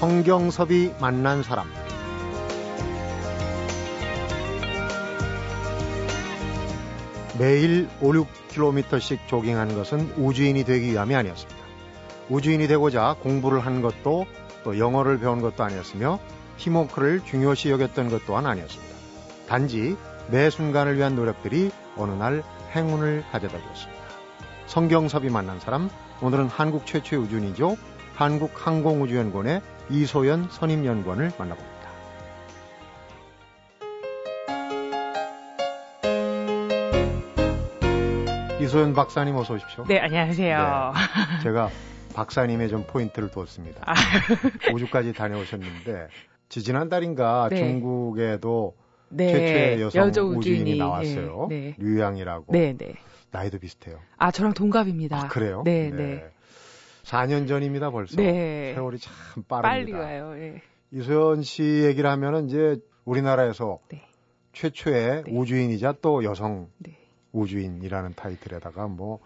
성경섭이 만난 사람 매일 5, 6km씩 조깅하는 것은 우주인이 되기 위함이 아니었습니다. 우주인이 되고자 공부를 한 것도 또 영어를 배운 것도 아니었으며 팀워크를 중요시 여겼던 것 또한 아니었습니다. 단지 매 순간을 위한 노력들이 어느 날 행운을 가져다 줬습니다. 성경섭이 만난 사람, 오늘은 한국 최초의 우주인이죠. 한국항공우주연구원의 이소연 선임연구원을 만나봅니다. 이소연 박사님 어서 오십시오. 네, 안녕하세요. 네, 제가 박사님의 좀 포인트를 뒀습니다. 아. 우주까지 다녀오셨는데 지지난달인가 네. 중국에도 네. 최초의 여성 우주인이, 우주인이 나왔어요. 네. 네. 류양이라고. 네, 네. 나이도 비슷해요. 아, 저랑 동갑입니다. 아, 그래요? 네, 네. 4년 전입니다, 벌써. 네. 세월이 참 빠릅니다. 빨리 가요. 예. 이소연 씨 얘기를 하면은 이제 우리나라에서 네. 최초의 네. 우주인이자 또 여성 네. 우주인이라는 타이틀에다가 뭐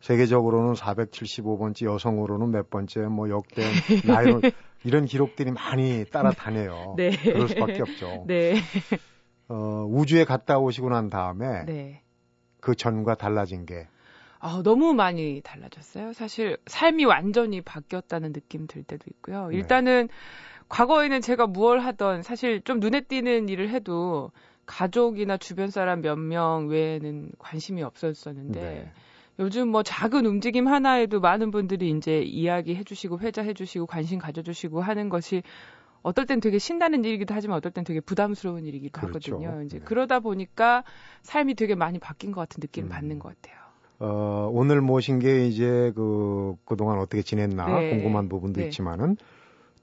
세계적으로는 475번째 여성으로는 몇 번째 뭐 역대 나이로 이런 기록들이 많이 따라다녀요. 네. 그럴 수밖에 없죠. 네. 어, 우주에 갔다 오시고 난 다음에 네. 그 전과 달라진 게 아, 너무 많이 달라졌어요. 사실 삶이 완전히 바뀌었다는 느낌 들 때도 있고요. 네. 일단은 네. 과거에는 제가 무얼 하던 사실 좀 눈에 띄는 일을 해도 가족이나 주변 사람 몇 명 외에는 관심이 없었었는데 네. 요즘 뭐 작은 움직임 하나에도 많은 분들이 이제 이야기해 주시고 회자해 주시고 관심 가져 주시고 하는 것이 어떨 땐 되게 신나는 일이기도 하지만 어떨 땐 되게 부담스러운 일이기도 그렇죠. 하거든요. 이제 네. 그러다 보니까 삶이 되게 많이 바뀐 것 같은 느낌을 음. 받는 것 같아요. 어, 오늘 모신 게 이제 그, 그동안 어떻게 지냈나 네. 궁금한 부분도 네. 있지만은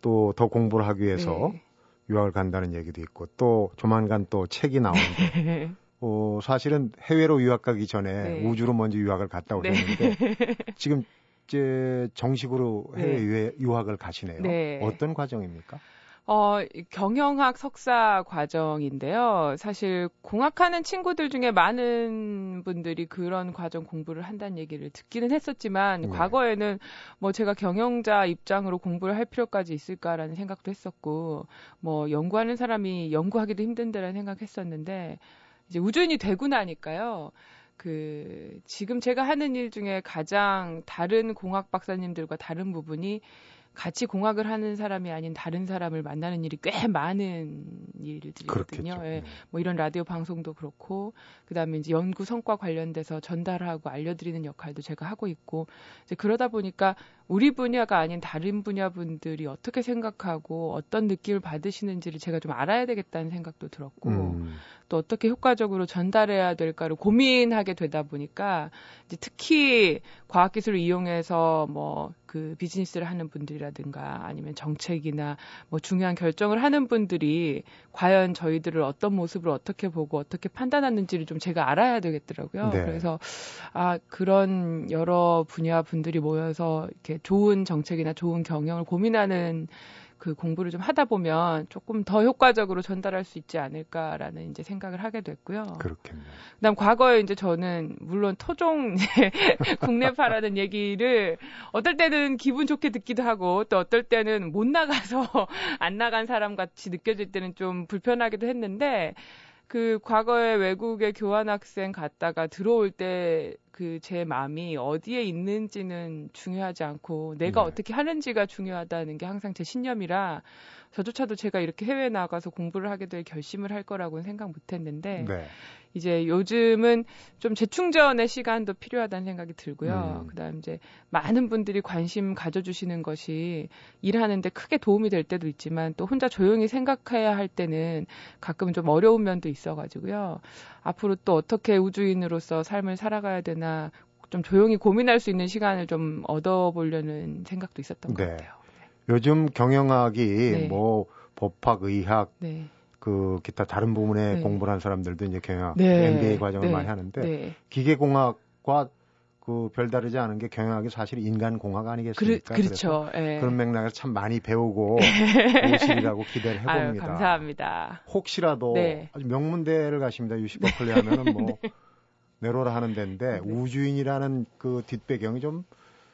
또 더 공부를 하기 위해서 네. 유학을 간다는 얘기도 있고 또 조만간 또 책이 나오는데 어, 사실은 해외로 유학 가기 전에 네. 우주로 먼저 유학을 갔다 네. 오셨는데 지금 이제 정식으로 해외 유학을 가시네요. 어떤 과정입니까? 어, 경영학 석사 과정인데요. 사실 공학하는 친구들 중에 많은 분들이 그런 과정 공부를 한다는 얘기를 듣기는 했었지만 네. 과거에는 뭐 제가 경영자 입장으로 공부를 할 필요까지 있을까라는 생각도 했었고 뭐 연구하는 사람이 연구하기도 힘든데라는 생각했었는데 이제 우주인이 되고 나니까요. 그 지금 제가 하는 일 중에 가장 다른 공학 박사님들과 다른 부분이 같이 공학을 하는 사람이 아닌 다른 사람을 만나는 일이 꽤 많은 일들이거든요. 예. 네. 뭐 이런 라디오 방송도 그렇고 그다음에 이제 연구 성과 관련돼서 전달하고 알려드리는 역할도 제가 하고 있고 이제 그러다 보니까 우리 분야가 아닌 다른 분야 분들이 어떻게 생각하고 어떤 느낌을 받으시는지를 제가 좀 알아야 되겠다는 생각도 들었고 음. 또 어떻게 효과적으로 전달해야 될까를 고민하게 되다 보니까 이제 특히 과학기술을 이용해서 뭐 그 비즈니스를 하는 분들이라든가 아니면 정책이나 뭐 중요한 결정을 하는 분들이 과연 저희들을 어떤 모습으로 어떻게 보고 어떻게 판단하는지를 좀 제가 알아야 되겠더라고요. 네. 그래서 아 그런 여러 분야 분들이 모여서 이렇게 좋은 정책이나 좋은 경영을 고민하는 그 공부를 좀 하다 보면 조금 더 효과적으로 전달할 수 있지 않을까라는 이제 생각을 하게 됐고요. 그렇겠네요. 그다음 과거에 이제 저는 물론 토종 국내파라는 얘기를 어떨 때는 기분 좋게 듣기도 하고 또 어떨 때는 못 나가서 안 나간 사람 같이 느껴질 때는 좀 불편하기도 했는데 그 과거에 외국에 교환학생 갔다가 들어올 때 그 제 마음이 어디에 있는지는 중요하지 않고 내가 네. 어떻게 하는지가 중요하다는 게 항상 제 신념이라 저조차도 제가 이렇게 해외 나가서 공부를 하게 될 결심을 할 거라고는 생각 못 했는데 네. 이제 요즘은 좀 재충전의 시간도 필요하다는 생각이 들고요. 음. 그다음 이제 많은 분들이 관심 가져주시는 것이 일하는데 크게 도움이 될 때도 있지만 또 혼자 조용히 생각해야 할 때는 가끔은 좀 어려운 면도 있어가지고요. 앞으로 또 어떻게 우주인으로서 삶을 살아가야 되나 좀 조용히 고민할 수 있는 시간을 좀 얻어보려는 생각도 있었던 네. 것 같아요. 요즘 경영학이 네. 뭐 법학, 의학, 네. 그 기타 다른 부분에 네. 공부를 한 사람들도 이제 경영학, 네. MBA 과정을 네. 많이 하는데 네. 기계공학과 그 별다르지 않은 게 경영학이 사실 인간공학 아니겠습니까? 그, 렇죠 예. 그런 맥락에서 참 많이 배우고 오시리라고 기대를 해봅니다. 아유, 감사합니다. 혹시라도 네. 아주 명문대를 가십니다. 유시 버클리 하면은 뭐 네. 내로라 하는 데인데 우주인이라는 그 뒷배경이 좀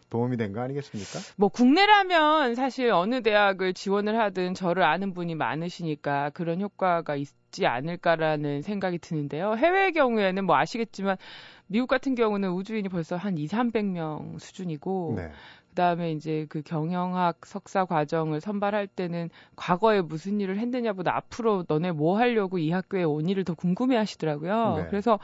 도움이 된 거 아니겠습니까? 뭐 국내라면 사실 어느 대학을 지원을 하든 저를 아는 분이 많으시니까 그런 효과가 있지 않을까라는 생각이 드는데요. 해외의 경우에는 뭐 아시겠지만 미국 같은 경우는 우주인이 벌써 한 2, 300명 수준이고 네. 그다음에 이제 그 경영학 석사 과정을 선발할 때는 과거에 무슨 일을 했느냐보다 앞으로 너네 뭐 하려고 이 학교에 온 일을 더 궁금해 하시더라고요. 네. 그래서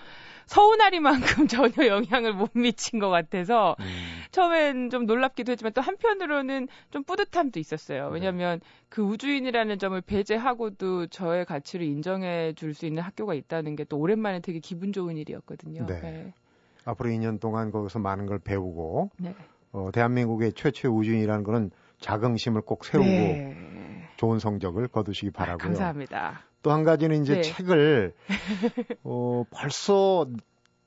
서운하리만큼 전혀 영향을 못 미친 것 같아서 음. 처음엔 좀 놀랍기도 했지만 또 한편으로는 좀 뿌듯함도 있었어요. 네. 왜냐하면 네. 그 우주인이라는 점을 배제하고도 저의 가치를 인정해 줄 수 있는 학교가 있다는 게 또 오랜만에 되게 기분 좋은 일이었거든요. 네. 네. 앞으로 2년 동안 거기서 많은 걸 배우고 네. 어, 대한민국의 최초의 우주인이라는 거는 자긍심을 꼭 세우고 네. 좋은 성적을 거두시기 아, 바라고요. 감사합니다. 또 한 가지는 이제 네. 책을 어, 벌써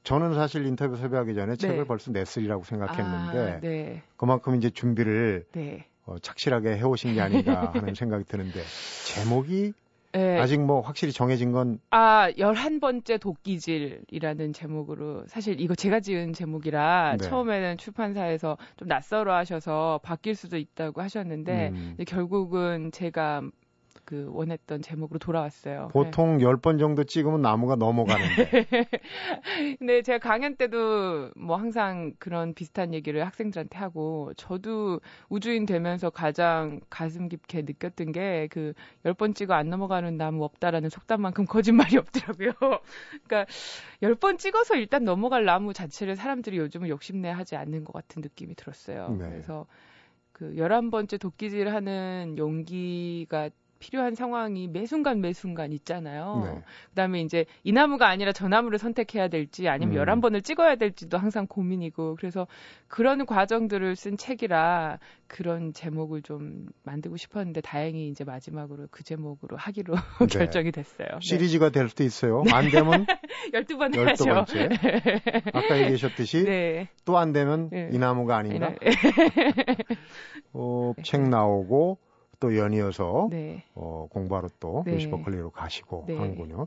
저는 사실 인터뷰 섭외하기 전에 네. 책을 벌써 냈으리라고 생각했는데 아, 네. 그만큼 이제 준비를 네. 어, 착실하게 해오신 게 아닌가 하는 생각이 드는데 제목이 네. 아직 뭐 확실히 정해진 건 아, 열한 번째 도끼질이라는 제목으로 사실 이거 제가 지은 제목이라 네. 처음에는 출판사에서 좀 낯설어 하셔서 바뀔 수도 있다고 하셨는데 음. 결국은 제가 그 원했던 제목으로 돌아왔어요. 보통 네. 10번 정도 찍으면 나무가 넘어가는데. 근데 제가 강연 때도 뭐 항상 그런 비슷한 얘기를 학생들한테 하고 저도 우주인 되면서 가장 가슴 깊게 느꼈던 게 그 10번 찍어 안 넘어가는 나무 없다라는 속담만큼 거짓말이 없더라고요. 그러니까 10번 찍어서 일단 넘어갈 나무 자체를 사람들이 요즘은 욕심내 하지 않는 것 같은 느낌이 들었어요. 네. 그래서 그 11번째 도끼질 하는 용기가 필요한 상황이 매 순간 매 순간 있잖아요. 네. 그다음에 이제 이 나무가 아니라 저 나무를 선택해야 될지 아니면 음. 11번을 찍어야 될지도 항상 고민이고 그래서 그런 과정들을 쓴 책이라 그런 제목을 좀 만들고 싶었는데 다행히 이제 마지막으로 그 제목으로 하기로 네. 결정이 됐어요. 네. 시리즈가 될 수도 있어요. 안 되면 12번 해야죠. 12번째. 아까 얘기하셨듯이 네. 또안 되면 네. 이 나무가 아닌가? 어, 책 나오고 또 연이어서 네. 어, 공부하러 또 네. UC버클리로 가시고 네. 하는군요.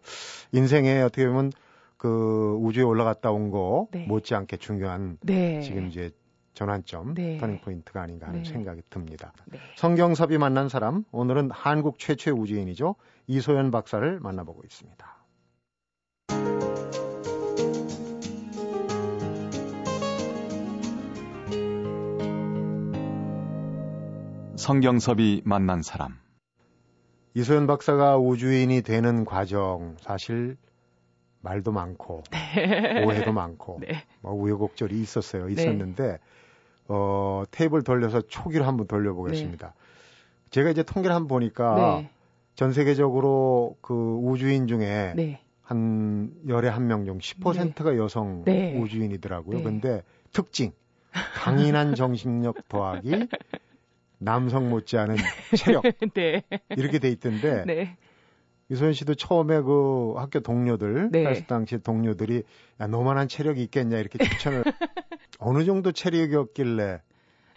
인생에 어떻게 보면 그 우주에 올라갔다 온거 네. 못지않게 중요한 네. 지금 이제 전환점, 네. 터닝 포인트가 아닌가 하는 네. 생각이 듭니다. 성경섭이 만난 사람, 오늘은 한국 최초의 우주인이죠. 이소연 박사를 만나보고 있습니다. 성경섭이 만난 사람. 이소연 박사가 우주인이 되는 과정 사실 말도 많고 네. 오해도 많고 네. 뭐 우여곡절이 있었어요. 네. 있었는데 네. 어 테이블 돌려서 초기로 한번 돌려보겠습니다. 네. 제가 이제 통계를 한번 보니까 네. 전 세계적으로 그 우주인 중에 한 열에 한명 정도 10%가 여성 우주인이더라고요. 근데 특징 강인한 정신력 더하기 남성 못지않은 체력 네. 이렇게 돼 있던데 네. 유소연 씨도 처음에 그 학교 동료들 네. 그 당시 동료들이 야 너만한 체력이 있겠냐 이렇게 추천을 어느 정도 체력이었길래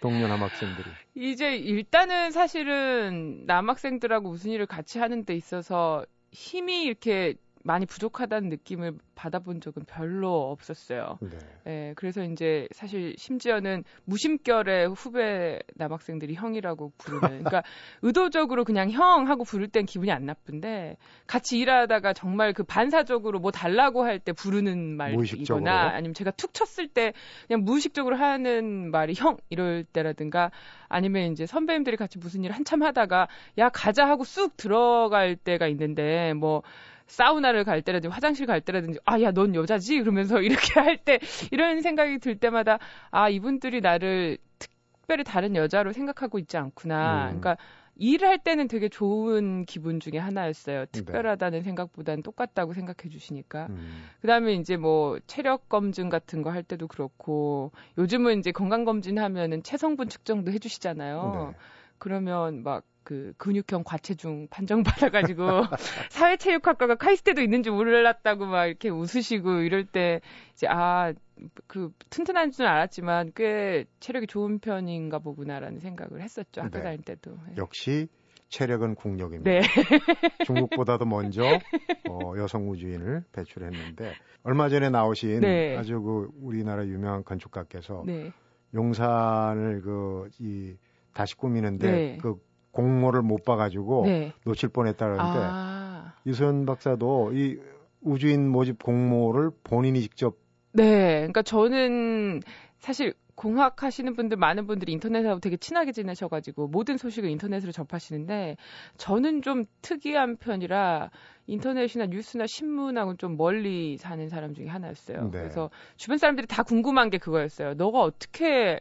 동료 남학생들이 이제 일단은 사실은 남학생들하고 무슨 일을 같이 하는 데 있어서 힘이 이렇게 많이 부족하다는 느낌을 받아본 적은 별로 없었어요. 네. 예, 그래서 이제 사실 심지어는 무심결에 후배 남학생들이 형이라고 부르는, 그러니까 의도적으로 그냥 형 하고 부를 땐 기분이 안 나쁜데 같이 일하다가 정말 그 반사적으로 뭐 달라고 할 때 부르는 말이거나 아니면 제가 툭 쳤을 때 그냥 무의식적으로 하는 말이 형 이럴 때라든가 아니면 이제 선배님들이 같이 무슨 일 한참 하다가 야 가자 하고 쑥 들어갈 때가 있는데 뭐 사우나를 갈 때라든지 화장실 갈 때라든지 아 야 넌 여자지 그러면서 이렇게 할 때 이런 생각이 들 때마다 아 이분들이 나를 특별히 다른 여자로 생각하고 있지 않구나. 음. 그러니까 일을 할 때는 되게 좋은 기분 중에 하나였어요. 네. 특별하다는 네. 생각보다는 똑같다고 생각해 주시니까. 음. 그다음에 이제 뭐 체력 검증 같은 거 할 때도 그렇고 요즘은 이제 건강 검진 하면은 체성분 측정도 해 주시잖아요. 네. 그러면 막 그 근육형 과체중 판정받아가지고 사회체육학과가 카이스트도 있는지 몰랐다고 막 이렇게 웃으시고 이럴 때 이제 아 그 튼튼한 줄은 알았지만 꽤 체력이 좋은 편인가 보구나라는 생각을 했었죠 학교 네. 다닐 때도 네. 역시 체력은 국력입니다. 네. 중국보다도 먼저 어, 여성 우주인을 배출했는데 얼마 전에 나오신 네. 아주 그 우리나라 유명한 건축가께서 네. 용산을 그 이 다시 꾸미는데 네. 그 공모를 못 봐가지고 네. 놓칠 뻔했다 그러는데 아. 유소연 박사도 이 우주인 모집 공모를 본인이 직접 네, 그러니까 저는 사실 공학 하시는 분들 많은 분들이 인터넷하고 되게 친하게 지내셔가지고 모든 소식을 인터넷으로 접하시는데 저는 좀 특이한 편이라 인터넷이나 뉴스나 신문하고는 좀 멀리 사는 사람 중에 하나였어요. 네. 그래서 주변 사람들이 다 궁금한 게 그거였어요. 너가 어떻게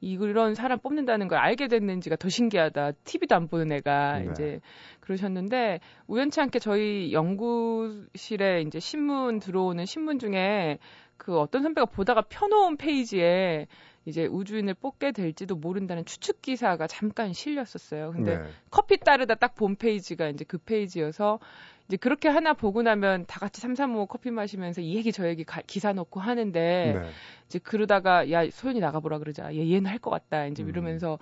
이런 사람 뽑는다는 걸 알게 됐는지가 더 신기하다. TV도 안 보는 애가 네. 이제 그러셨는데 우연치 않게 저희 연구실에 이제 신문 들어오는 신문 중에 그 어떤 선배가 보다가 펴놓은 페이지에 이제 우주인을 뽑게 될지도 모른다는 추측 기사가 잠깐 실렸었어요. 근데 네. 커피 따르다 딱 본 페이지가 이제 그 페이지여서 이제 그렇게 하나 보고 나면 다 같이 삼삼오오 커피 마시면서 이 얘기 저 얘기 가, 기사 넣고 하는데 네. 이제 그러다가 야 소연이 나가보라 그러자. 얘 얘는 할 것 같다. 이제 음. 이러면서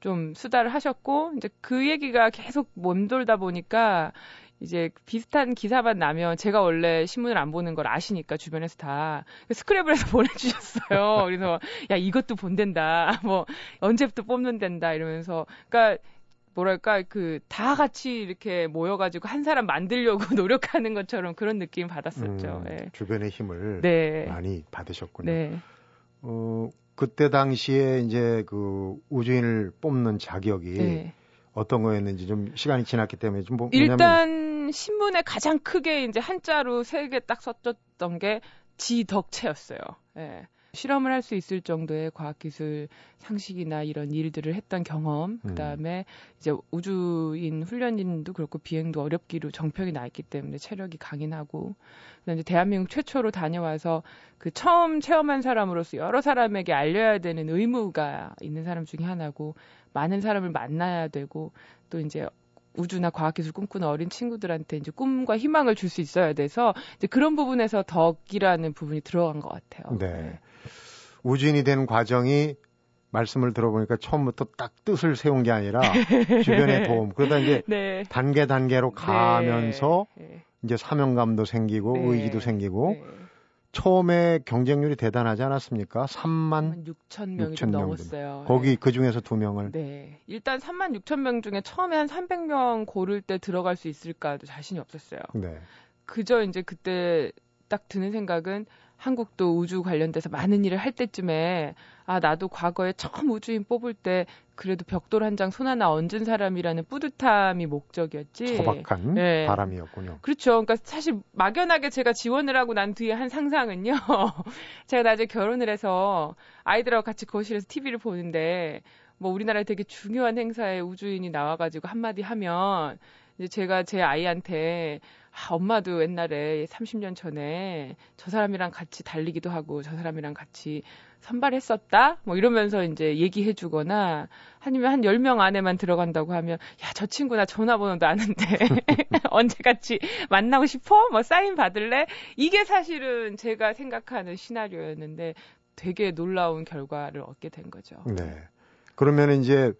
좀 수다를 하셨고 이제 그 얘기가 계속 맴돌다 보니까 이제 비슷한 기사만 나면 제가 원래 신문을 안 보는 걸 아시니까 주변에서 다 스크랩을 해서 보내주셨어요. 그래서 야 이것도 본댄다. 뭐 언제부터 뽑는 된다 이러면서 그러니까 뭐랄까 그 다 같이 이렇게 모여가지고 한 사람 만들려고 노력하는 것처럼 그런 느낌 받았었죠. 음, 네. 주변의 힘을 네. 많이 받으셨군요. 네. 어 그때 당시에 이제 그 우주인을 뽑는 자격이 네. 어떤 거였는지 좀 시간이 지났기 때문에 좀 뭐, 일단 신문에 가장 크게 이제 한자로 세 개 딱 썼던 게 지덕체였어요. 예. 실험을 할 수 있을 정도의 과학기술 상식이나 이런 일들을 했던 경험, 그 다음에 음. 이제 우주인 훈련인도 그렇고 비행도 어렵기로 정평이 나 있기 때문에 체력이 강인하고, 그다음에 대한민국 최초로 다녀와서 그 처음 체험한 사람으로서 여러 사람에게 알려야 되는 의무가 있는 사람 중에 하나고, 많은 사람을 만나야 되고, 또 이제 우주나 과학기술 꿈꾸는 어린 친구들한테 이제 꿈과 희망을 줄 수 있어야 돼서 이제 그런 부분에서 덕이라는 부분이 들어간 것 같아요. 네. 네. 우주인이 된 과정이 말씀을 들어보니까 처음부터 딱 뜻을 세운 게 아니라 주변의 도움 그러다 이제 네. 단계 단계로 네. 가면서 네. 이제 사명감도 생기고 네. 의지도 생기고 네. 처음에 경쟁률이 대단하지 않았습니까? 3만 6천 명이 6천 넘었어요. 거기 네. 그 중에서 두 명을. 네. 일단 3만 6천 명 중에 처음에 한 300명 고를 때 들어갈 수 있을까도 자신이 없었어요. 네. 그저 이제 그때 딱 드는 생각은 한국도 우주 관련돼서 많은 일을 할 때쯤에 아 나도 과거에 처음 우주인 뽑을 때 그래도 벽돌 한 장 손 하나 얹은 사람이라는 뿌듯함이 목적이었지. 소박한 네. 바람이었군요. 그렇죠. 그러니까 사실 막연하게 제가 지원을 하고 난 뒤에 한 상상은요. 제가 나중에 결혼을 해서 아이들하고 같이 거실에서 TV를 보는데 뭐 우리나라에 되게 중요한 행사에 우주인이 나와가지고 한마디 하면 이제 제가 제 아이한테 아, 엄마도 옛날에 30년 전에 저 사람이랑 같이 달리기도 하고 저 사람이랑 같이 선발했었다? 뭐 이러면서 이제 얘기해 주거나 아니면 한 10명 안에만 들어간다고 하면 야, 저 친구 나 전화번호도 아는데 언제 같이 만나고 싶어? 뭐 사인 받을래? 이게 사실은 제가 생각하는 시나리오였는데 되게 놀라운 결과를 얻게 된 거죠. 네. 그러면 이제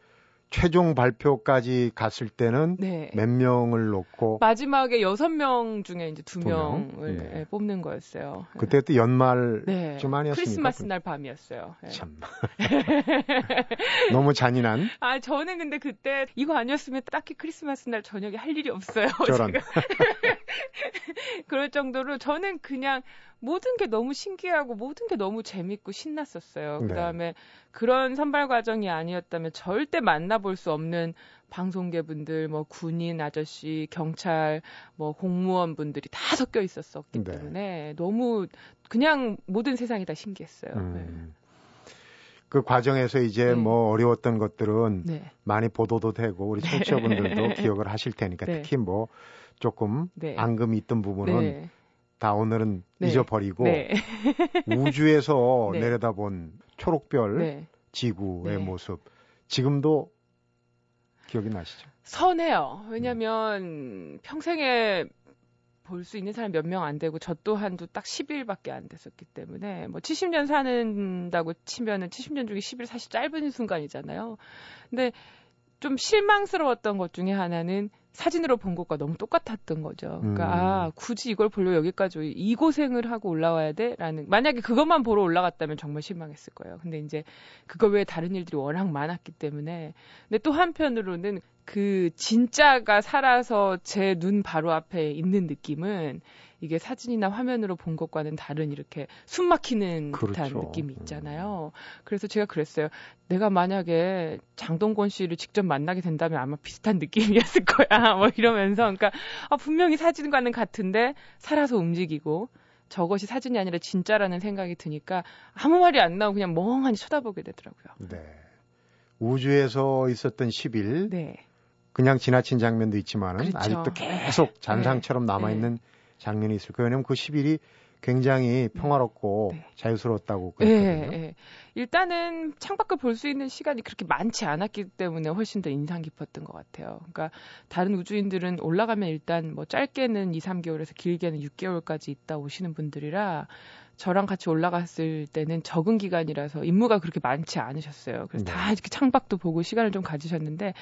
최종 발표까지 갔을 때는 네. 몇 명을 놓고 마지막에 여섯 명 중에 이제 두, 명을 네. 예, 뽑는 거였어요. 예. 그때 또 연말 네. 좀 아니었습니까? 크리스마스 날 밤이었어요. 네. 참 너무 잔인한. 아 저는 근데 그때 이거 아니었으면 딱히 크리스마스 날 저녁에 할 일이 없어요. 저런. 그럴 정도로 저는 그냥 모든 게 너무 신기하고 모든 게 너무 재밌고 신났었어요. 네. 그다음에 그런 선발 과정이 아니었다면 절대 만나볼 수 없는 방송계 분들, 뭐 군인 아저씨, 경찰, 뭐 공무원 분들이 다 섞여 있었었기 네. 때문에 너무 그냥 모든 세상이 다 신기했어요. 음. 네. 그 과정에서 이제 네. 뭐 어려웠던 것들은 네. 많이 보도도 되고 우리 청취자분들도 기억을 하실 테니까 네. 특히 뭐 조금 네. 앙금이 있던 부분은 네. 다 오늘은 네. 잊어버리고 네. 우주에서 네. 내려다본 초록별 네. 지구의 네. 모습 지금도 기억이 나시죠? 선해요. 왜냐하면 음. 평생에 볼 수 있는 사람 몇 명 안 되고 저 또한도 딱 10일밖에 안 됐었기 때문에 뭐 70년 사는다고 치면은 70년 중에 10일 사실 짧은 순간이잖아요. 근데 좀 실망스러웠던 것 중에 하나는 사진으로 본 것과 너무 똑같았던 거죠. 그러니까 음. 아 굳이 이걸 보려 여기까지 이 고생을 하고 올라와야 돼라는 만약에 그것만 보러 올라갔다면 정말 실망했을 거예요. 근데 이제 그거 외에 다른 일들이 워낙 많았기 때문에 근데 또 한편으로는 그 진짜가 살아서 제 눈 바로 앞에 있는 느낌은 이게 사진이나 화면으로 본 것과는 다른 이렇게 숨 막히는 그렇죠. 듯한 느낌이 음. 있잖아요. 그래서 제가 그랬어요. 내가 만약에 장동건 씨를 직접 만나게 된다면 아마 비슷한 느낌이었을 거야. 뭐 이러면서 그러니까 아, 분명히 사진과는 같은데 살아서 움직이고 저것이 사진이 아니라 진짜라는 생각이 드니까 아무 말이 안 나오고 그냥 멍하니 쳐다보게 되더라고요. 네. 우주에서 있었던 10일. 네. 그냥 지나친 장면도 있지만은 그렇죠. 아직도 계속 잔상처럼 네. 남아 있는 네. 장면이 있을 거예요. 왜냐면 그 10일이 굉장히 평화롭고 네. 자유스러웠다고 그랬거든요. 네, 네. 일단은 창밖을 볼 수 있는 시간이 그렇게 많지 않았기 때문에 훨씬 더 인상 깊었던 것 같아요. 그러니까 다른 우주인들은 올라가면 일단 뭐 짧게는 2, 3개월에서 길게는 6개월까지 있다 오시는 분들이라 저랑 같이 올라갔을 때는 적은 기간이라서 임무가 그렇게 많지 않으셨어요. 그래서 네. 다 이렇게 창밖도 보고 시간을 좀 가지셨는데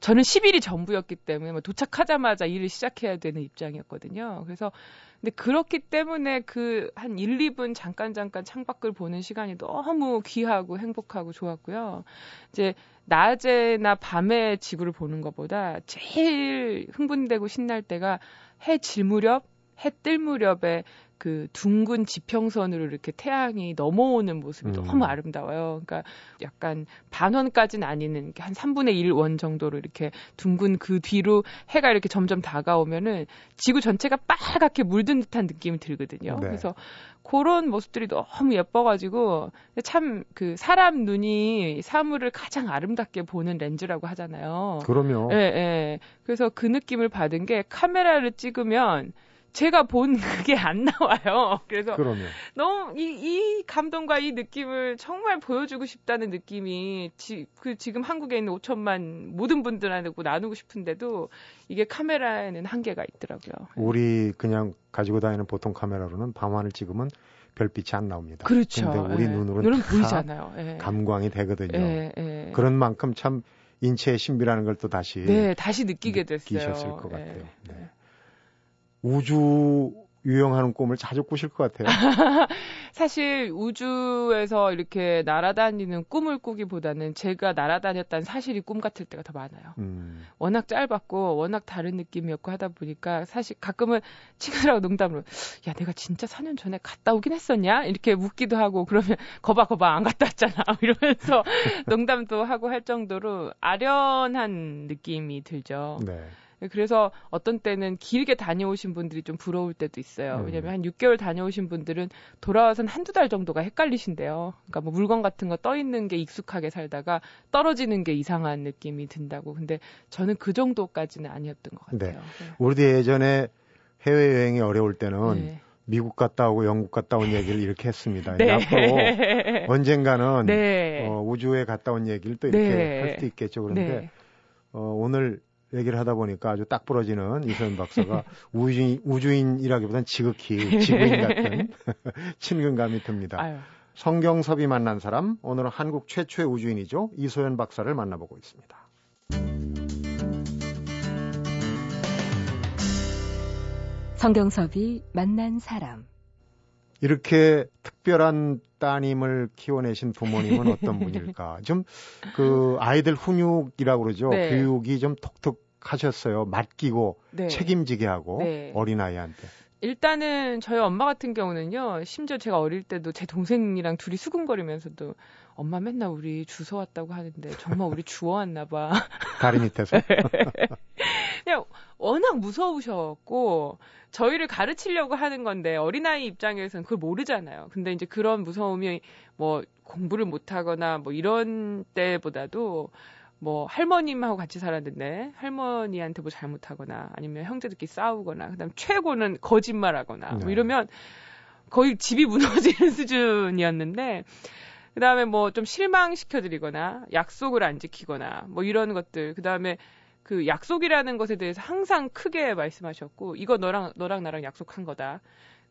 저는 10일이 전부였기 때문에 뭐 도착하자마자 일을 시작해야 되는 입장이었거든요. 그래서 근데 그렇기 때문에 그 한 1, 2분 잠깐 잠깐 창밖을 보는 시간이 너무 귀하고 행복하고 좋았고요. 이제 낮에나 밤에 지구를 보는 것보다 제일 흥분되고 신날 때가 해 질 무렵, 해 뜰 무렵에 그 둥근 지평선으로 이렇게 태양이 넘어오는 모습이 음. 너무 아름다워요. 그러니까 약간 반원까지는 아니는 한 3분의 1 원 정도로 이렇게 둥근 그 뒤로 해가 이렇게 점점 다가오면은 지구 전체가 빨갛게 물든 듯한 느낌이 들거든요. 네. 그래서 그런 모습들이 너무 예뻐가지고 참 그 사람 눈이 사물을 가장 아름답게 보는 렌즈라고 하잖아요. 그럼요. 예, 예. 그래서 그 느낌을 받은 게 카메라를 찍으면 제가 본 그게 안 나와요. 그래서 그러면. 너무 이, 이 감동과 이 느낌을 정말 보여주고 싶다는 느낌이 지, 그 지금 한국에 있는 5천만 모든 분들한테 나누고 싶은데도 이게 카메라에는 한계가 있더라고요. 우리 그냥 가지고 다니는 보통 카메라로는 밤하늘 찍으면 별빛이 안 나옵니다. 그렇죠. 근데 우리 예. 눈으로는 눈은 보이잖아요. 예. 감광이 되거든요. 예, 예. 그런 만큼 참 인체의 신비라는 걸 또 다시 네, 다시 느끼게 됐어요. 느끼셨을 것 예. 같아요. 네. 우주 유영하는 꿈을 자주 꾸실 것 같아요. 사실 우주에서 이렇게 날아다니는 꿈을 꾸기보다는 제가 날아다녔다는 사실이 꿈 같을 때가 더 많아요. 음. 워낙 짧았고 워낙 다른 느낌이었고 하다 보니까 사실 가끔은 친구들하고 농담으로 야 내가 진짜 4년 전에 갔다 오긴 했었냐 이렇게 묻기도 하고 그러면 거봐 거봐 안 갔다 왔잖아 이러면서 농담도 하고 할 정도로 아련한 느낌이 들죠. 네. 그래서 어떤 때는 길게 다녀오신 분들이 좀 부러울 때도 있어요. 음. 왜냐면 한 6개월 다녀오신 분들은 돌아와서는 한두 달 정도가 헷갈리신데요. 그러니까 뭐 물건 같은 거 떠 있는 게 익숙하게 살다가 떨어지는 게 이상한 느낌이 든다고. 근데 저는 그 정도까지는 아니었던 것 같아요. 네. 네. 우리도 예전에 해외여행이 어려울 때는 네. 미국 갔다 오고 영국 갔다 온 얘기를 이렇게 했습니다. 네. 앞으로 언젠가는 네. 어, 우주에 갔다 온 얘기를 또 이렇게 네. 할 수도 있겠죠. 그런데 네. 어, 오늘 얘기를 하다 보니까 아주 딱 부러지는 이소연 박사가 우주인, 우주인이라기보단 지극히 지구인 같은 친근감이 듭니다. 아유. 성경섭이 만난 사람, 오늘은 한국 최초의 우주인이죠. 이소연 박사를 만나보고 있습니다. 성경섭이 만난 사람. 이렇게 특별한 따님을 키워내신 부모님은 어떤 분일까? 좀 그 아이들 훈육이라고 그러죠. 네. 교육이 좀 독특하셨어요. 맡기고 네. 책임지게 하고 네. 어린아이한테. 일단은 저희 엄마 같은 경우는요. 심지어 제가 어릴 때도 제 동생이랑 둘이 수근거리면서도 엄마 맨날 우리 주워 왔다고 하는데 정말 우리 주워 왔나 봐. 다리 밑에서. 그냥 워낙 무서우셨고 저희를 가르치려고 하는 건데 어린아이 입장에서는 그걸 모르잖아요. 근데 이제 그런 무서움이 뭐 공부를 못 하거나 뭐 이런 때보다도 뭐 할머님하고 같이 살았는데 할머니한테 뭐 잘못하거나 아니면 형제들끼리 싸우거나 그다음 최고는 거짓말하거나 뭐 네. 뭐 이러면 거의 집이 무너지는 수준이었는데 그다음에 뭐 좀 실망시켜 드리거나 약속을 안 지키거나 뭐 이런 것들 그다음에 그 약속이라는 것에 대해서 항상 크게 말씀하셨고 이거 너랑 너랑 나랑 약속한 거다.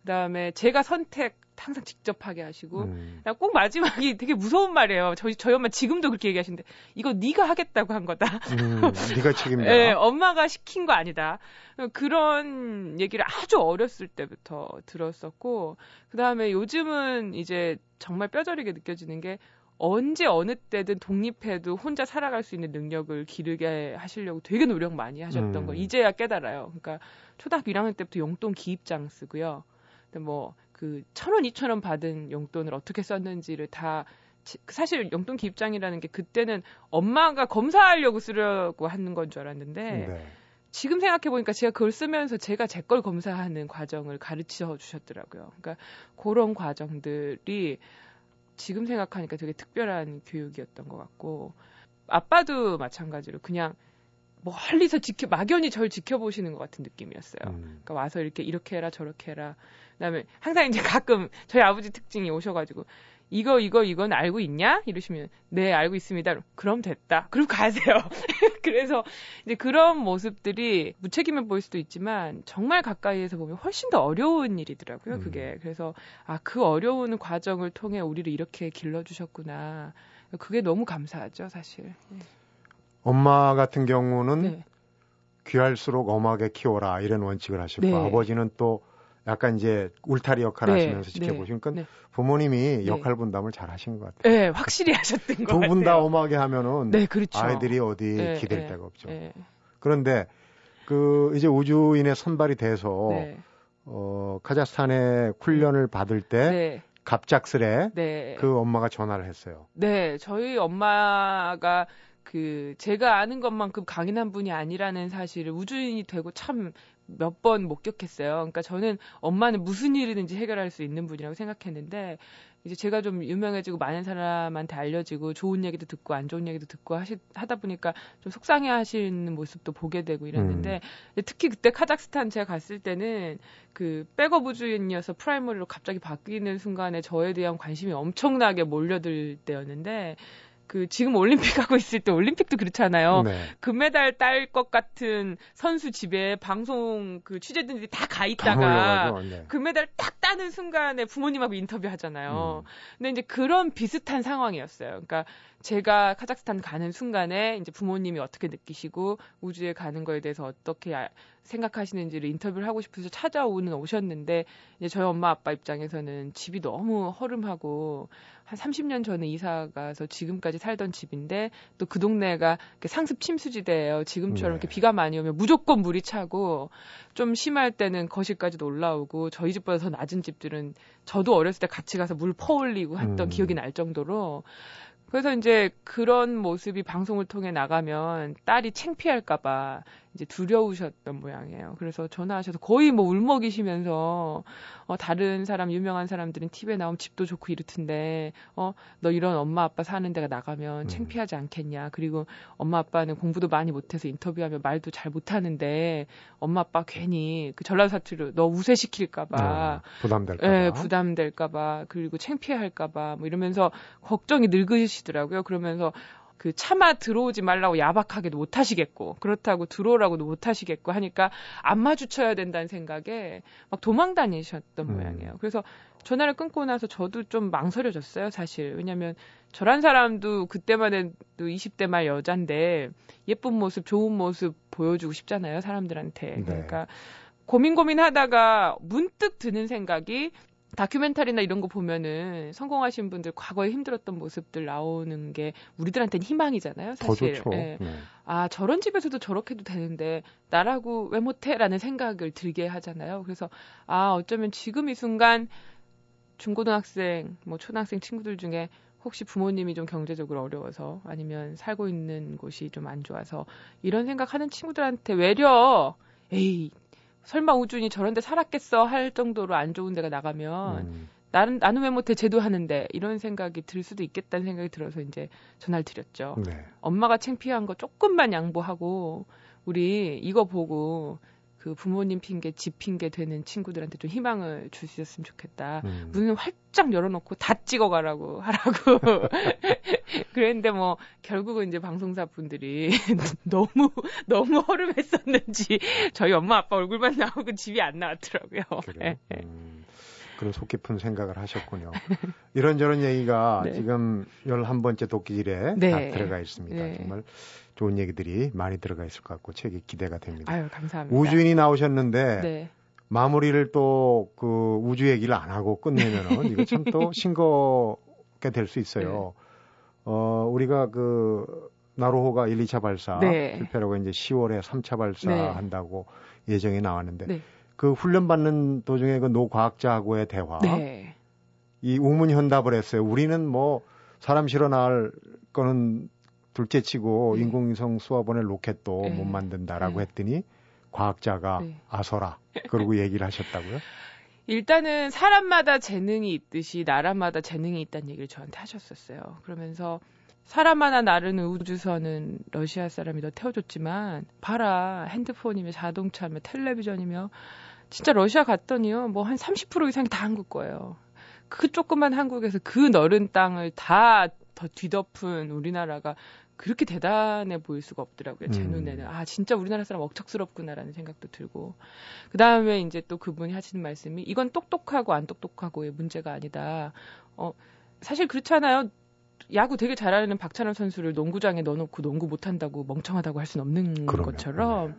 그다음에 제가 선택 항상 직접 하게 하시고 음. 꼭 마지막이 되게 무서운 말이에요. 저희 저희 엄마 지금도 그렇게 얘기하시는데 이거 네가 하겠다고 한 거다. 음, 네가 책임져. 네, 엄마가 시킨 거 아니다. 그런 얘기를 아주 어렸을 때부터 들었었고 그다음에 요즘은 이제 정말 뼈저리게 느껴지는 게 언제 어느 때든 독립해도 혼자 살아갈 수 있는 능력을 기르게 하시려고 되게 노력 많이 하셨던 음. 걸 이제야 깨달아요. 그러니까 초등학교 1학년 때부터 용돈 기입장 쓰고요. 뭐그 천 원, 이천 원 받은 용돈을 어떻게 썼는지를 다 사실 용돈 기입장이라는 게 그때는 엄마가 검사하려고 쓰려고 하는 건 줄 알았는데 네. 지금 생각해 보니까 제가 그걸 쓰면서 제가 제 걸 검사하는 과정을 가르쳐 주셨더라고요. 그러니까 그런 과정들이 지금 생각하니까 되게 특별한 교육이었던 것 같고 아빠도 마찬가지로 그냥 멀리서 지켜 막연히 절 지켜보시는 것 같은 느낌이었어요. 음. 그러니까 와서 이렇게 이렇게 해라 저렇게 해라. 그다음에 항상 이제 가끔 저희 아버지 특징이 오셔가지고 이거 이거 이건 알고 있냐? 이러시면 네 알고 있습니다. 그럼 됐다. 그럼 가세요. 그래서 이제 그런 모습들이 무책임해 보일 수도 있지만 정말 가까이에서 보면 훨씬 더 어려운 일이더라고요. 음. 그게 그래서 아 그 어려운 과정을 통해 우리를 이렇게 길러주셨구나. 그게 너무 감사하죠, 사실. 네. 엄마 같은 경우는 네. 귀할수록 엄하게 키워라 이런 원칙을 하셨고 네. 아버지는 또 약간 이제 울타리 역할 을 네, 하시면서 지켜보시니까 네, 네. 부모님이 네. 역할 분담을 잘 하신 것 같아요. 네, 확실히 하셨던 것 같아요. 두 분 다 엄하게 하면은 네, 그렇죠. 아이들이 어디 네, 기댈 데가 없죠. 그런데 그 이제 우주인의 선발이 돼서 어 카자흐스탄에 훈련을 받을 때 갑작스레 그 엄마가 전화를 했어요. 네, 저희 엄마가 그 제가 아는 것만큼 강인한 분이 아니라는 사실을 우주인이 되고 참 몇 번 목격했어요. 그러니까 저는 엄마는 무슨 일이든지 해결할 수 있는 분이라고 생각했는데 이제 제가 좀 유명해지고 많은 사람한테 알려지고 좋은 얘기도 듣고 안 좋은 얘기도 듣고 하시, 하다 보니까 좀 속상해 하시는 모습도 보게 되고 이랬는데 음. 특히 그때 카자흐스탄 제가 갔을 때는 그 백업 우주인이어서 primary로 갑자기 바뀌는 순간에 저에 대한 관심이 엄청나게 몰려들 때였는데 그 지금 올림픽 하고 있을 때 올림픽도 그렇잖아요. 네. 금메달 딸 것 같은 선수 집에 방송 그 취재진들이 다 가 있다가 네. 금메달 딱 따는 순간에 부모님하고 인터뷰 하잖아요. 음. 근데 이제 그런 비슷한 상황이었어요. 그러니까 제가 카자흐스탄 가는 순간에 이제 부모님이 어떻게 느끼시고 우주에 가는 거에 대해서 어떻게 아, 생각하시는지를 인터뷰를 하고 싶어서 찾아오는 오셨는데 이제 저희 엄마 아빠 입장에서는 집이 너무 허름하고 한 30년 전에 이사 가서 지금까지 살던 집인데 또 그 동네가 상습 침수지대예요. 지금처럼 네. 이렇게 비가 많이 오면 무조건 물이 차고 좀 심할 때는 거실까지도 올라오고 저희 집보다 더 낮은 집들은 저도 어렸을 때 같이 가서 물 퍼올리고 했던 음. 기억이 날 정도로 그래서 이제 그런 모습이 방송을 통해 나가면 딸이 창피할까봐 이제 두려우셨던 모양이에요. 그래서 전화하셔서 거의 뭐 울먹이시면서 어 다른 사람 유명한 사람들은 TV에 나오면 집도 좋고 이렇던데 어 너 이런 엄마 아빠 사는 데가 나가면 음. 창피하지 않겠냐. 그리고 엄마 아빠는 공부도 많이 못해서 인터뷰하면 말도 잘 못하는데 엄마 아빠 괜히 그 전라도 사투리로 너 우세시킬까봐 어, 부담될까봐 예, 부담될까봐 그리고 창피할까봐 뭐 이러면서 걱정이 늙으시더라고요. 그러면서 그 차마 들어오지 말라고 야박하게도 못 하시겠고 그렇다고 들어오라고도 못 하시겠고 하니까 안 마주쳐야 된다는 생각에 막 도망 다니셨던 음. 모양이에요. 그래서 전화를 끊고 나서 저도 좀 망설여졌어요, 사실. 왜냐면 저란 사람도 그때만 해도 20대 말 여잔데 예쁜 모습, 좋은 모습 보여주고 싶잖아요, 사람들한테. 네. 그러니까 고민 고민하다가 문득 드는 생각이 다큐멘터리나 이런 거 보면은 성공하신 분들 과거에 힘들었던 모습들 나오는 게 우리들한테는 희망이잖아요, 사실. 더 좋죠. 예. 네. 아, 저런 집에서도 저렇게 해도 되는데 나라고 왜 못해라는 생각을 들게 하잖아요. 그래서 아, 어쩌면 지금 이 순간 중고등학생, 뭐 초등학생 친구들 중에 혹시 부모님이 좀 경제적으로 어려워서 아니면 살고 있는 곳이 좀 안 좋아서 이런 생각하는 친구들한테 외려 에이 설마 우준이 저런 데 살았겠어 할 정도로 안 좋은 데가 나가면 음. 나는 나는 왜 못해 쟤도 하는데 이런 생각이 들 수도 있겠다는 생각이 들어서 이제 전화를 드렸죠. 네. 엄마가 창피한 거 조금만 양보하고 우리 이거 보고 그 부모님 핑계, 집 핑계 되는 친구들한테 좀 희망을 있었으면 좋겠다. 음. 문을 활짝 열어놓고 다 찍어가라고 하라고. 그랬는데 뭐 결국은 이제 방송사 분들이 너무 너무 허름했었는지 저희 엄마 아빠 얼굴만 나오고 집이 안 나왔더라고요. 그래. 네. 음. 그런 속 깊은 생각을 하셨군요. 이런저런 얘기가 네. 지금 11번째 도끼질에 네. 다 들어가 있습니다. 네. 정말 좋은 얘기들이 많이 들어가 있을 것 같고 책이 기대가 됩니다. 아유, 감사합니다. 우주인이 나오셨는데 네. 마무리를 또 그 우주 얘기를 안 하고 끝내면은 이거 참 또 싱거게 될 수 있어요. 네. 어, 우리가 그 나로호가 1, 2차 발사 네. 실패라고 이제 10월에 3차 발사한다고 네. 예정이 나왔는데 네. 그 훈련 받는 도중에 그 노 과학자하고의 대화 네. 이 우문현답을 했어요. 우리는 뭐 사람 실어 나갈 거는 둘째 치고 네. 인공위성 수화번의 로켓도 네. 못 만든다라고 했더니 과학자가 아서라 그러고 얘기를 하셨다고요? 일단은 사람마다 재능이 있듯이 나라마다 재능이 있다는 얘기를 저한테 하셨었어요. 그러면서 사람 하나 나르는 우주선은 러시아 사람이 더 태워줬지만 봐라 핸드폰이며 자동차며 텔레비전이며 진짜 러시아 갔더니요 뭐 한 30% 이상이 다 한국 거예요. 그 조그만 한국에서 그 넓은 땅을 다 더 뒤덮은 우리나라가 그렇게 대단해 보일 수가 없더라고요. 제 음. 눈에는. 아, 진짜 우리나라 사람 억척스럽구나라는 생각도 들고. 그 다음에 이제 또 그분이 하시는 말씀이 이건 똑똑하고 안 똑똑하고의 문제가 아니다. 어, 사실 그렇잖아요. 야구 되게 잘하는 박찬호 선수를 농구장에 넣어놓고 농구 못한다고 멍청하다고 할 수는 없는 그럼요. 것처럼 네.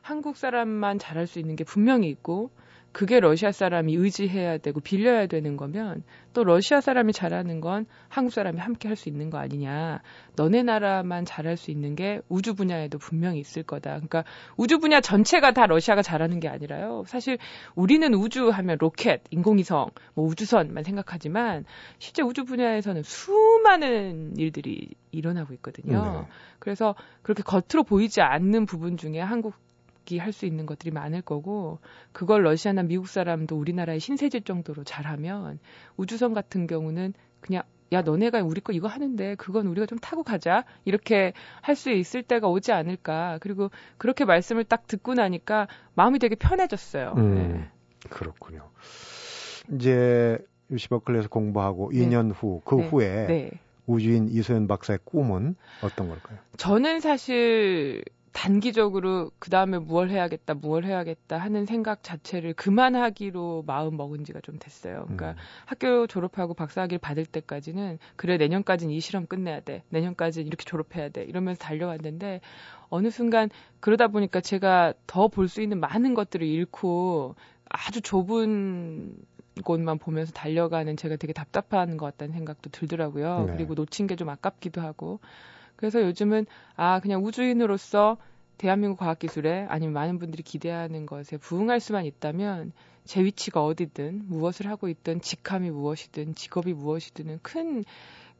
한국 사람만 잘할 수 있는 게 분명히 있고 그게 러시아 사람이 의지해야 되고 빌려야 되는 거면 또 러시아 사람이 잘하는 건 한국 사람이 함께 할 수 있는 거 아니냐. 너네 나라만 잘할 수 있는 게 우주 분야에도 분명히 있을 거다. 그러니까 우주 분야 전체가 다 러시아가 잘하는 게 아니라요. 사실 우리는 우주 하면 로켓, 인공위성, 뭐 우주선만 생각하지만 실제 우주 분야에서는 수많은 일들이 일어나고 있거든요. 네. 그래서 그렇게 겉으로 보이지 않는 부분 중에 한국 할 수 있는 것들이 많을 거고 그걸 러시아나 미국 사람도 우리나라의 신세질 정도로 잘하면 우주선 같은 경우는 그냥 야 너네가 우리 거 이거 하는데 그건 우리가 좀 타고 가자 이렇게 할 수 있을 때가 오지 않을까 그리고 그렇게 말씀을 딱 듣고 나니까 마음이 되게 편해졌어요. 음, 네. 그렇군요. 이제 유시 버클리에서 공부하고 네. 2년 후 그 후에 네. 우주인 이소연 박사의 꿈은 어떤 걸까요? 저는 사실 단기적으로 그 다음에 무얼 해야겠다, 무얼 해야겠다 하는 생각 자체를 그만하기로 마음 먹은 지가 좀 됐어요. 그러니까 음. 학교 졸업하고 박사학위를 받을 때까지는 그래 내년까지는 이 실험 끝내야 돼, 내년까지는 이렇게 졸업해야 돼 이러면서 달려왔는데 어느 순간 그러다 보니까 제가 더 볼 수 있는 많은 것들을 잃고 아주 좁은 곳만 보면서 달려가는 제가 되게 답답한 것 같다는 생각도 들더라고요. 네. 그리고 놓친 게 좀 아깝기도 하고. 그래서 요즘은 아 그냥 우주인으로서 대한민국 과학기술에 아니면 많은 분들이 기대하는 것에 부응할 수만 있다면 제 위치가 어디든 무엇을 하고 있든 직함이 무엇이든 직업이 무엇이든 큰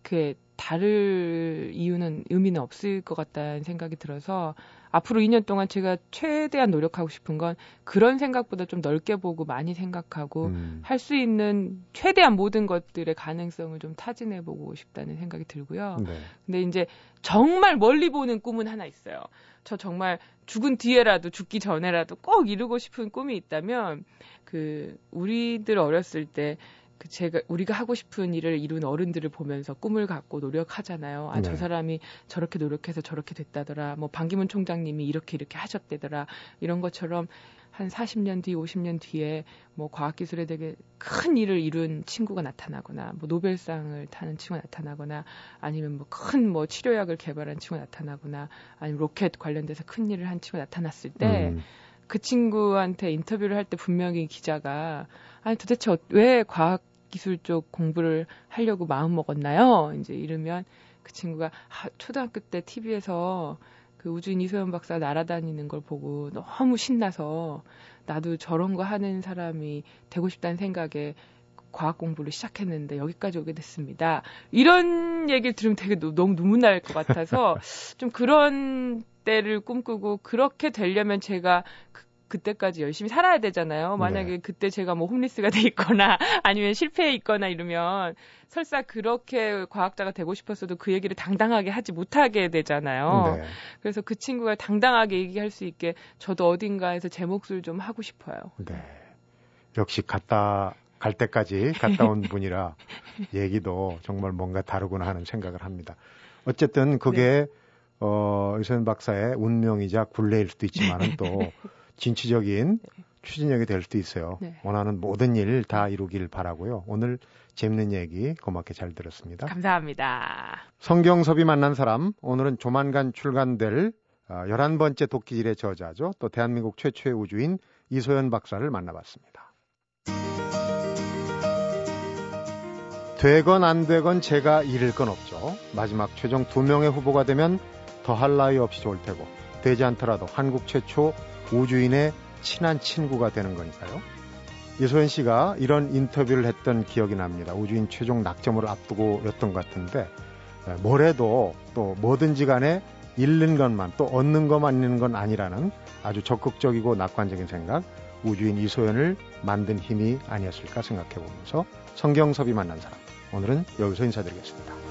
그 다를 이유는 의미는 없을 것 같다는 생각이 들어서 앞으로 2년 동안 제가 최대한 노력하고 싶은 건 그런 생각보다 좀 넓게 보고 많이 생각하고 음. 할수 있는 최대한 모든 것들의 가능성을 좀 타진해 보고 싶다는 생각이 들고요. 네. 근데 이제 정말 멀리 보는 꿈은 하나 있어요. 저 정말 죽은 뒤에라도 죽기 전에라도 꼭 이루고 싶은 꿈이 있다면 그 우리들 어렸을 때 그 제가 우리가 하고 싶은 일을 이룬 어른들을 보면서 꿈을 갖고 노력하잖아요. 아, 네. 저 사람이 저렇게 노력해서 저렇게 됐다더라. 뭐 반기문 총장님이 이렇게 이렇게 하셨대더라. 이런 것처럼 한 40년 뒤, 50년 뒤에 뭐 과학기술에 되게 큰 일을 이룬 친구가 나타나거나 뭐 노벨상을 타는 친구가 나타나거나 아니면 뭐 큰뭐 뭐 치료약을 개발한 친구가 나타나거나 아니면 로켓 관련돼서 큰 일을 한 친구가 나타났을 때 음. 그 친구한테 인터뷰를 할 때 분명히 기자가 아니 도대체 왜 과학 기술 쪽 공부를 하려고 마음 먹었나요? 이제 이러면 그 친구가 아, 초등학교 때 TV에서 그 우주인 이소연 박사 날아다니는 걸 보고 너무 신나서 나도 저런 거 하는 사람이 되고 싶다는 생각에 과학 공부를 시작했는데 여기까지 오게 됐습니다. 이런 얘기를 들으면 되게 너무 눈물 날 것 같아서 좀 그런 때를 꿈꾸고 그렇게 되려면 제가 그 그때까지 열심히 살아야 되잖아요. 만약에 네. 그때 제가 뭐 홈리스가 돼 있거나 아니면 실패해 있거나 이러면 설사 그렇게 과학자가 되고 싶었어도 그 얘기를 당당하게 하지 못하게 되잖아요. 네. 그래서 그 친구가 당당하게 얘기할 수 있게 저도 어딘가에서 제 몫을 좀 하고 싶어요. 네. 역시 갔다 갈 때까지 갔다 온 분이라 얘기도 정말 뭔가 다르구나 하는 생각을 합니다. 어쨌든 그게 네. 어, 유선 박사의 운명이자 굴레일 수도 있지만은 또 진취적인 추진력이 될 수도 있어요. 네. 원하는 모든 일 다 이루길 바라고요. 오늘 재밌는 얘기 고맙게 잘 들었습니다. 감사합니다. 성경섭이 만난 사람 오늘은 조만간 출간될 11번째 아, 도끼질의 저자죠. 또 대한민국 최초의 우주인 이소연 박사를 만나봤습니다. 되건 안 되건 제가 잃을 건 없죠. 마지막 최종 두 명의 후보가 되면 더할 나위 없이 좋을 테고 되지 않더라도 한국 최초 우주인의 친한 친구가 되는 거니까요. 이소연 씨가 이런 인터뷰를 했던 기억이 납니다. 우주인 최종 낙점을 앞두고였던 것 같은데 뭐래도 또 뭐든지 간에 잃는 것만 또 얻는 것만 있는 건 아니라는 아주 적극적이고 낙관적인 생각 우주인 이소연을 만든 힘이 아니었을까 생각해 보면서 성경섭이 만난 사람 오늘은 여기서 인사드리겠습니다.